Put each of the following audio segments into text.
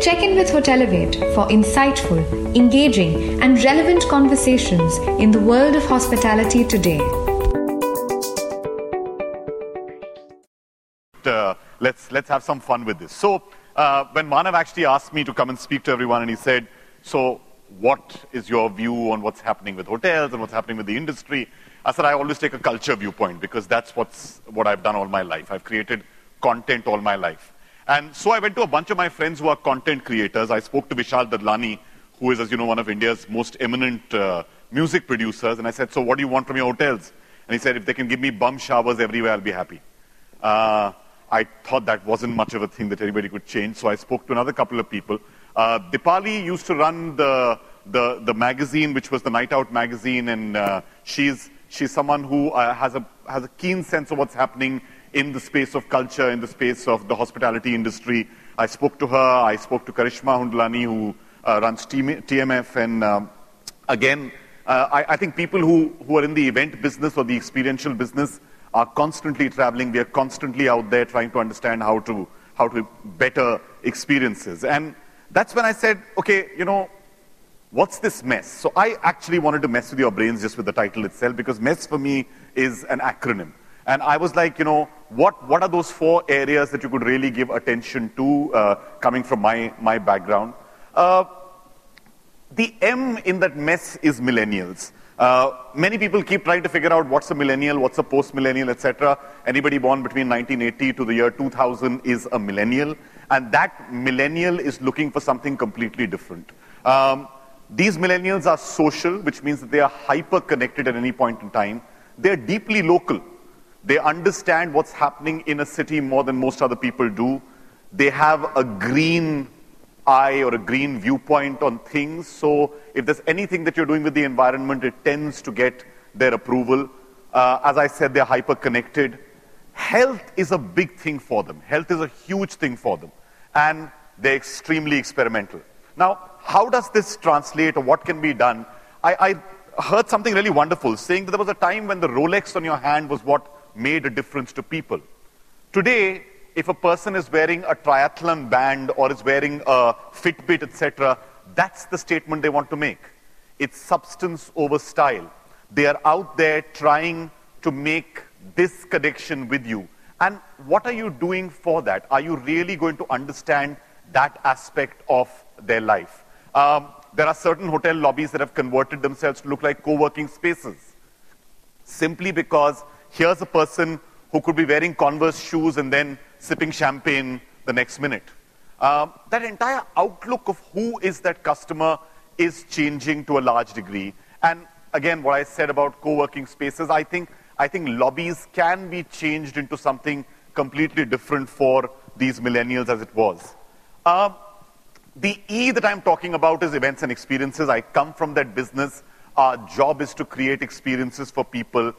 Check in with Hotelivate for insightful, engaging, and relevant conversations in the world of hospitality today. Uh, let's let's have some fun with this. So, uh, when Manav actually asked me to come and speak to everyone, and he said, "So, what is your view on what's happening with hotels and what's happening with the industry?" I said, "I always take a culture viewpoint because that's what's what I've done all my life. I've created content all my life." And so I went to a bunch of my friends who are content creators. I spoke to Vishal Dadlani, who is, as you know, one of India's most eminent uh, music producers. And I said, So what do you want from your hotels? And he said, If they can give me bum showers everywhere, I'll be happy. Uh, I thought that wasn't much of a thing that anybody could change. So I spoke to another couple of people. Uh, Dipali used to run the, the, the, magazine, which was the Night Out magazine. And uh, she's, she's someone who uh, has, a, has a keen sense of what's happening in the space of culture, in the space of the hospitality industry. I spoke to her. I spoke to Karishma Hundlani, who uh, runs TMF. And um, again, uh, I, I, think people who, who are in the event business or the experiential business are constantly traveling. We are constantly out there trying to understand how to, how to better experiences. And that's when I said, okay, you know, what's this mess? So I actually wanted to mess with your brains just with the title itself because mess for me is an acronym. And I was like, you know, what, what are those four areas that you could really give attention to uh, coming from my, my background? Uh, the M in that mess is millennials. Uh, many people keep trying to figure out what's a millennial, what's a post-millennial, etc. Anybody born between 1980 to the year 2000 is a millennial, and that millennial is looking for something completely different. Um, these millennials are social, which means that they are hyper-connected at any point in time. They're deeply local. They understand what's happening in a city more than most other people do. They have a green eye or a green viewpoint on things. So if there's anything that you're doing with the environment, it tends to get their approval. Uh, as I said, they're hyper connected. Health is a big thing for them. Health is a huge thing for them. And they're extremely experimental. Now, how does this translate or what can be done? I, I heard something really wonderful saying that there was a time when the Rolex on your hand was what made a difference to people. Today, if a person is wearing a triathlon band or is wearing a Fitbit, etc., that's the statement they want to make. It's substance over style. They are out there trying to make this connection with you. And what are you doing for that? Are you really going to understand that aspect of their life? Um, there are certain hotel lobbies that have converted themselves to look like co working spaces simply because here's a person who could be wearing Converse shoes and then sipping champagne the next minute. Um, that entire outlook of who is that customer is changing to a large degree. And again, what I said about co-working spaces, I think, I think lobbies can be changed into something completely different for these millennials as it was. Uh, the E that I'm talking about is events and experiences. I come from that business. Our job is to create experiences for people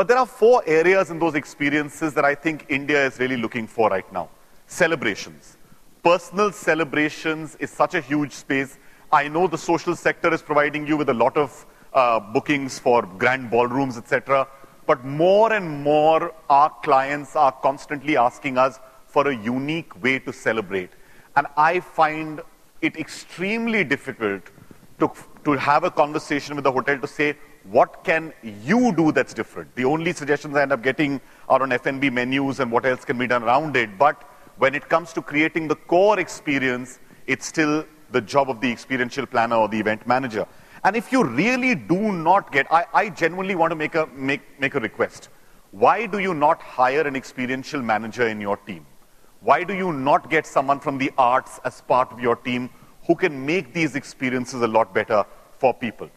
but there are four areas in those experiences that I think India is really looking for right now. Celebrations. Personal celebrations is such a huge space. I know the social sector is providing you with a lot of uh, bookings for grand ballrooms, etc. But more and more, our clients are constantly asking us for a unique way to celebrate. And I find it extremely difficult to, to have a conversation with the hotel to say, what can you do that's different? The only suggestions I end up getting are on F&B menus and what else can be done around it. But when it comes to creating the core experience, it's still the job of the experiential planner or the event manager. And if you really do not get, I, I genuinely want to make a, make, make a request. Why do you not hire an experiential manager in your team? Why do you not get someone from the arts as part of your team who can make these experiences a lot better for people?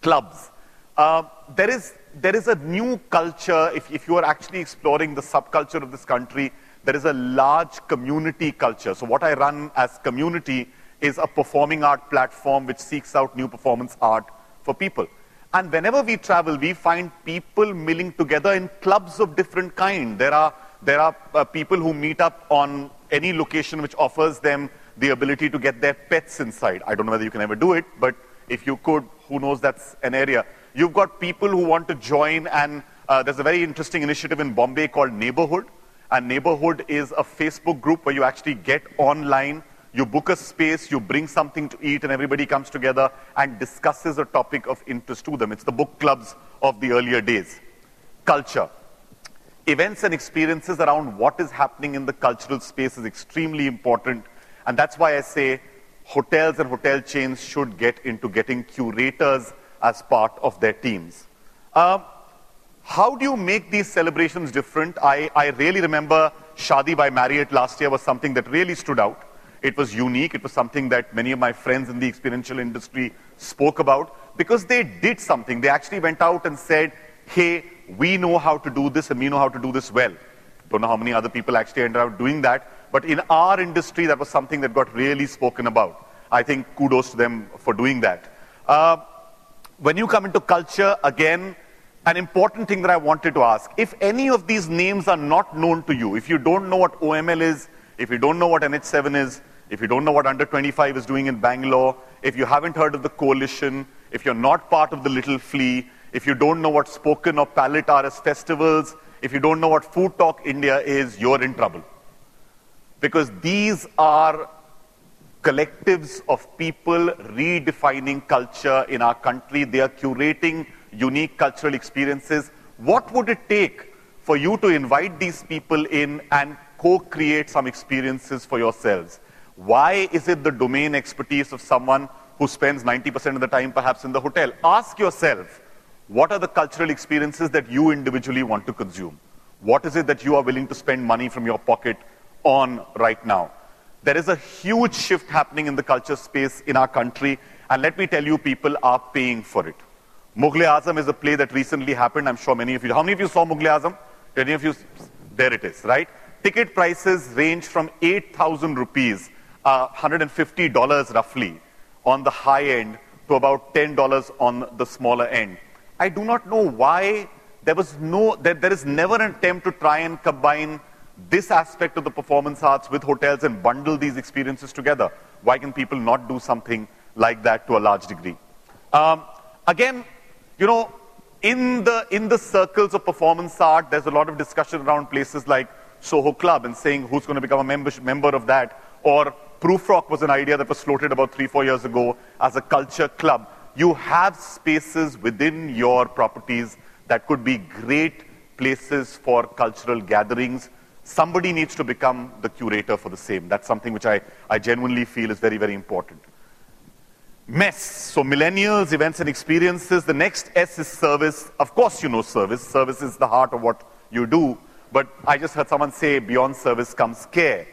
Clubs. Uh, there, is, there is a new culture, if, if you are actually exploring the subculture of this country, there is a large community culture. So what I run as community is a performing art platform which seeks out new performance art for people. And whenever we travel, we find people milling together in clubs of different kind. There are, there are uh, people who meet up on any location which offers them the ability to get their pets inside. I don't know whether you can ever do it, but if you could, who knows that's an area. You've got people who want to join, and uh, there's a very interesting initiative in Bombay called Neighborhood. And Neighborhood is a Facebook group where you actually get online You book a space, you bring something to eat, and everybody comes together and discusses a topic of interest to them. It's the book clubs of the earlier days. Culture. Events and experiences around what is happening in the cultural space is extremely important. And that's why I say hotels and hotel chains should get into getting curators as part of their teams. Um, how do you make these celebrations different? I, I really remember Shaadi by Marriott last year was something that really stood out. It was unique. It was something that many of my friends in the experiential industry spoke about because they did something. They actually went out and said, hey, we know how to do this and we know how to do this well. Don't know how many other people actually ended up doing that. But in our industry, that was something that got really spoken about. I think kudos to them for doing that. Uh, when you come into culture, again, an important thing that I wanted to ask. If any of these names are not known to you, if you don't know what OML is, if you don't know what NH7 is, if you don't know what Under 25 is doing in Bangalore, if you haven't heard of the coalition, if you're not part of the Little Flea, if you don't know what Spoken or Palette are as festivals, if you don't know what Food Talk India is, you're in trouble. Because these are collectives of people redefining culture in our country. They are curating unique cultural experiences. What would it take for you to invite these people in and co-create some experiences for yourselves? Why is it the domain expertise of someone who spends 90% of the time perhaps in the hotel? Ask yourself, what are the cultural experiences that you individually want to consume? What is it that you are willing to spend money from your pocket on right now? There is a huge shift happening in the culture space in our country, and let me tell you, people are paying for it. Mughal Azam is a play that recently happened. I'm sure many of you. How many of you saw Mughal Azam? Any of you? There it is, right? Ticket prices range from 8,000 rupees, uh, $150 roughly, on the high end to about $10 on the smaller end. I do not know why there was no, there, there is never an attempt to try and combine this aspect of the performance arts with hotels and bundle these experiences together. Why can people not do something like that to a large degree? Um, again, you know, in the, in the circles of performance art, there's a lot of discussion around places like Soho Club and saying who's going to become a member, member of that. Or Proof Rock was an idea that was floated about three, four years ago as a culture club. You have spaces within your properties that could be great places for cultural gatherings. Somebody needs to become the curator for the same. That's something which I, I genuinely feel is very, very important. MESS. So millennials, events and experiences. The next S is service. Of course you know service. Service is the heart of what you do. But I just heard someone say beyond service comes care.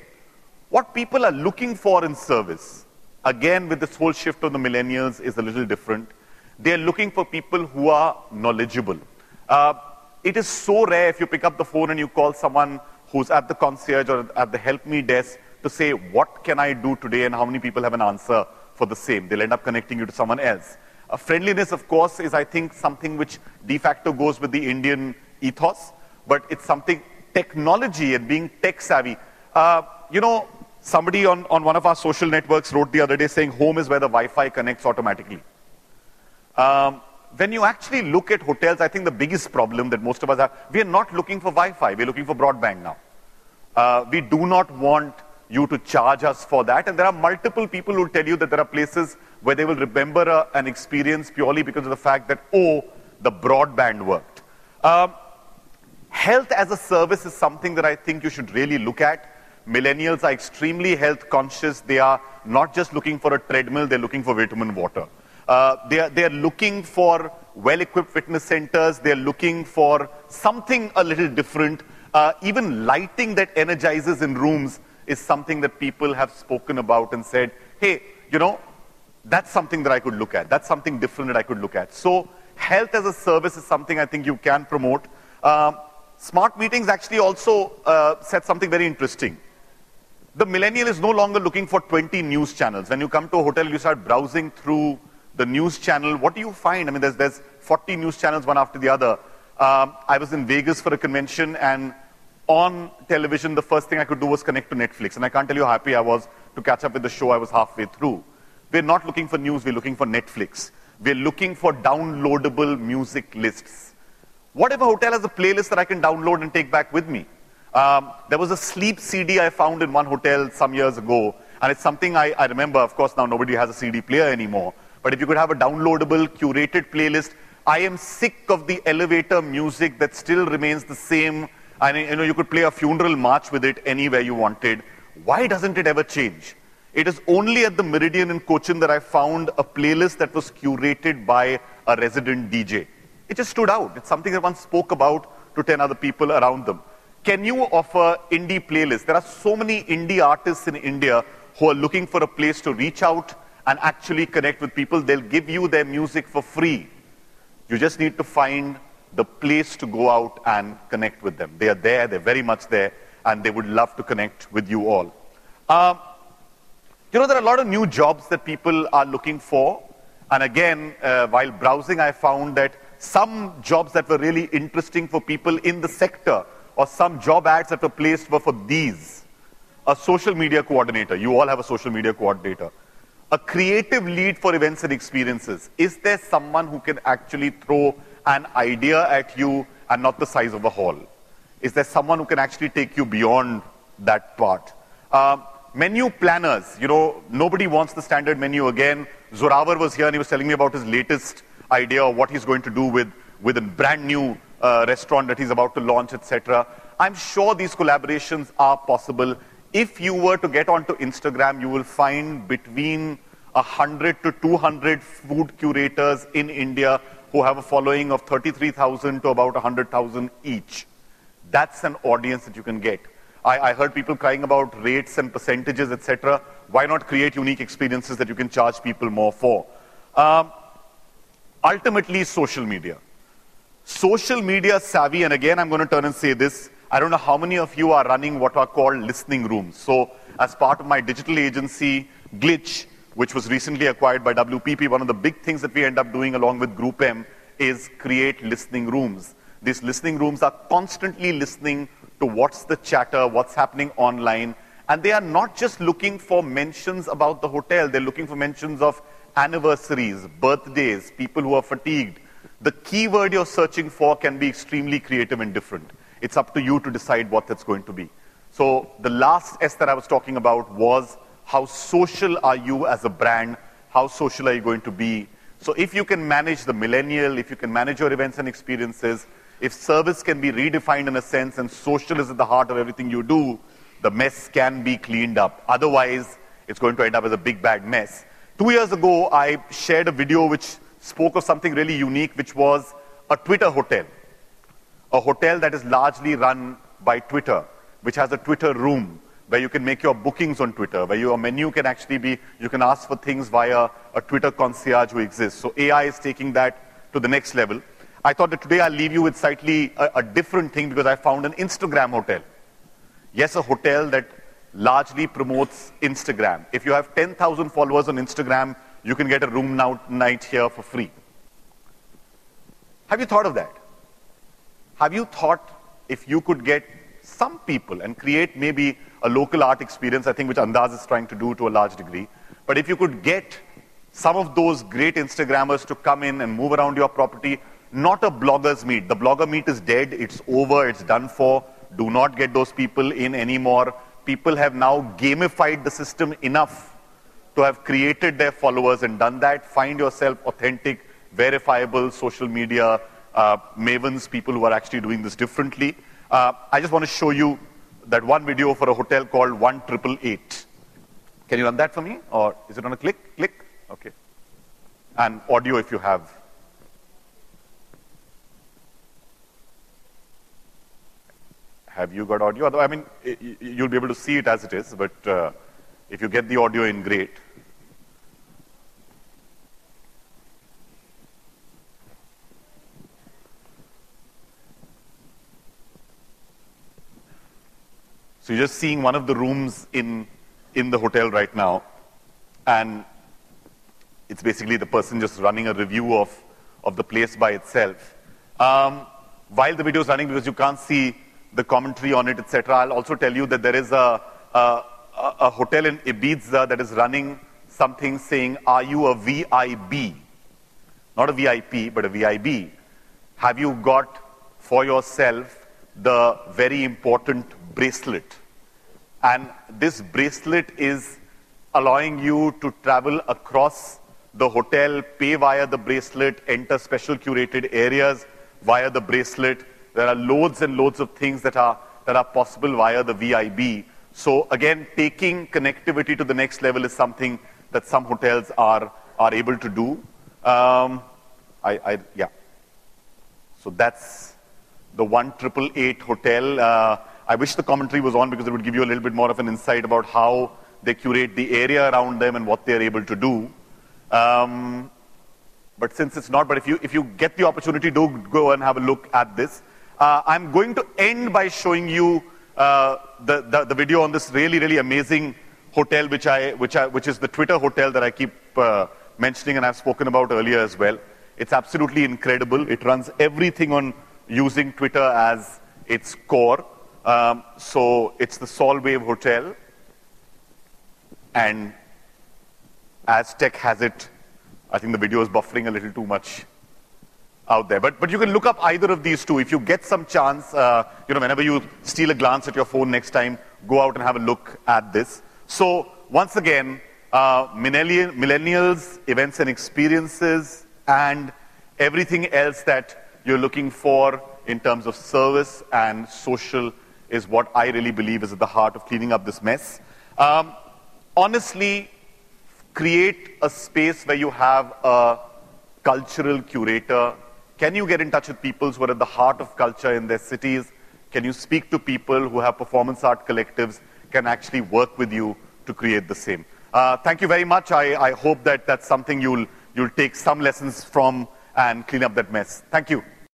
What people are looking for in service, again with this whole shift of the millennials, is a little different. They're looking for people who are knowledgeable. Uh, it is so rare if you pick up the phone and you call someone who's at the concierge or at the help me desk to say, what can I do today and how many people have an answer for the same. They'll end up connecting you to someone else. Uh, friendliness, of course, is, I think, something which de facto goes with the Indian ethos, but it's something, technology and being tech savvy. Uh, you know, somebody on, on one of our social networks wrote the other day saying home is where the Wi-Fi connects automatically. Um, when you actually look at hotels, I think the biggest problem that most of us have, we are not looking for Wi-Fi, we're looking for broadband now. Uh, we do not want you to charge us for that. And there are multiple people who tell you that there are places where they will remember a, uh, an experience purely because of the fact that, oh, the broadband worked. Um, health as a service is something that I think you should really look at. Millennials are extremely health conscious. They are not just looking for a treadmill, they're looking for vitamin water. Uh, they, are, they are looking for well equipped fitness centers. They're looking for something a little different. Uh, even lighting that energizes in rooms is something that people have spoken about and said, hey, you know, that's something that I could look at. That's something different that I could look at. So health as a service is something I think you can promote. Um, smart meetings actually also uh, said something very interesting. The millennial is no longer looking for 20 news channels. When you come to a hotel, you start browsing through the news channel. What do you find? I mean, there's, there's 40 news channels, one after the other. Um, I was in Vegas for a convention, and on television, the first thing I could do was connect to Netflix. And I can't tell you how happy I was to catch up with the show I was halfway through. We're not looking for news, we're looking for Netflix. We're looking for downloadable music lists. What if a hotel has a playlist that I can download and take back with me? Um, there was a sleep CD I found in one hotel some years ago, And it's something I, I remember, of course, now nobody has a CD player anymore. But if you could have a downloadable, curated playlist, I am sick of the elevator music that still remains the same. And you know, you could play a funeral march with it anywhere you wanted. Why doesn't it ever change? It is only at the Meridien in Cochin that I found a playlist that was curated by a resident DJ. It just stood out. It's something that one spoke about to 10 other people around them. Can you offer indie playlists? There are so many indie artists in India who are looking for a place to reach out and actually connect with people. They'll give you their music for free. You just need to find the place to go out and connect with them. They are there, they're very much there, and they would love to connect with you all. Um, you know, there are a lot of new jobs that people are looking for. And again, uh, while browsing, I found that some jobs that were really interesting for people in the sector or some job ads that were placed were for these. A social media coordinator. You all have a social media coordinator. A creative lead for events and experiences. Is there someone who can actually throw an idea at you and not the size of a hall? Is there someone who can actually take you beyond that part? Um, Menu planners, you know, nobody wants the standard menu again. Zorawar was here and he was telling me about his latest idea of what he's going to do with, with a brand new uh, restaurant that he's about to launch, etc. I'm sure these collaborations are possible. If you were to get onto Instagram, you will find between 100 to 200 food curators in India who have a following of 33,000 to about 100,000 each. That's an audience that you can get. I, I heard people crying about rates and percentages, etc. Why not create unique experiences that you can charge people more for? Um, ultimately, social media. Social media savvy, and again, I'm going to turn and say this. I don't know how many of you are running what are called listening rooms. So, as part of my digital agency, Glitch, which was recently acquired by WPP, one of the big things that we end up doing along with Group M is create listening rooms. These listening rooms are constantly listening to what's the chatter, what's happening online. And they are not just looking for mentions about the hotel, they're looking for mentions of anniversaries, birthdays, people who are fatigued. The keyword you're searching for can be extremely creative and different. It's up to you to decide what that's going to be. So the last S that I was talking about was how social are you as a brand? How social are you going to be? So if you can manage the millennial, if you can manage your events and experiences, if service can be redefined in a sense and social is at the heart of everything you do, the mess can be cleaned up. Otherwise, it's going to end up as a big bad mess. Two years ago, I shared a video which spoke of something really unique, which was a Twitter hotel. A hotel that is largely run by Twitter, which has a Twitter room where you can make your bookings on Twitter, where your menu can actually be, you can ask for things via a Twitter concierge who exists. So AI is taking that to the next level. I thought that today I'll leave you with slightly a, a different thing because I found an Instagram hotel. Yes, a hotel that largely promotes Instagram. If you have 10,000 followers on Instagram, you can get a room now, night here for free. Have you thought of that? Have you thought if you could get some people and create maybe a local art experience, I think which Andaz is trying to do to a large degree, but if you could get some of those great Instagrammers to come in and move around your property, not a blogger's meet. The blogger meet is dead, it's over, it's done for. Do not get those people in anymore. People have now gamified the system enough to have created their followers and done that. Find yourself authentic, verifiable social media uh, mavens, people who are actually doing this differently. Uh, I just want to show you that one video for a hotel called 1888. Can you run that for me? Or is it on a click? Click? Okay. And audio if you have. Have you got audio? I mean, you'll be able to see it as it is, but uh, if you get the audio in, great. So you're just seeing one of the rooms in, in the hotel right now, and it's basically the person just running a review of, of the place by itself. Um, while the video is running, because you can't see the commentary on it, etc. I'll also tell you that there is a, a, a hotel in Ibiza that is running something saying, Are you a VIB? Not a VIP, but a VIB. Have you got for yourself the very important bracelet? And this bracelet is allowing you to travel across the hotel, pay via the bracelet, enter special curated areas via the bracelet. There are loads and loads of things that are, that are possible via the VIB. So again, taking connectivity to the next level is something that some hotels are, are able to do. Um, I, I, yeah. So that's the one triple eight hotel. Uh, I wish the commentary was on because it would give you a little bit more of an insight about how they curate the area around them and what they're able to do. Um, but since it's not, but if you, if you get the opportunity, do go and have a look at this. Uh, I'm going to end by showing you uh, the, the, the, video on this really, really amazing hotel, which, I, which, I, which is the Twitter hotel that I keep uh, mentioning and I've spoken about earlier as well. It's absolutely incredible. It runs everything on using Twitter as its core. Um, so it's the Solwave Hotel. And Aztec has it. I think the video is buffering a little too much out there. But, but you can look up either of these two. If you get some chance, uh, you know, whenever you steal a glance at your phone next time, go out and have a look at this. So once again, uh, millennials, events and experiences, and everything else that you're looking for in terms of service and social is what I really believe is at the heart of cleaning up this mess. Um, honestly, create a space where you have a cultural curator. Can you get in touch with people who are at the heart of culture in their cities? Can you speak to people who have performance art collectives, can actually work with you to create the same? Uh, thank you very much. I, I hope that that's something you'll, you'll take some lessons from and clean up that mess. Thank you.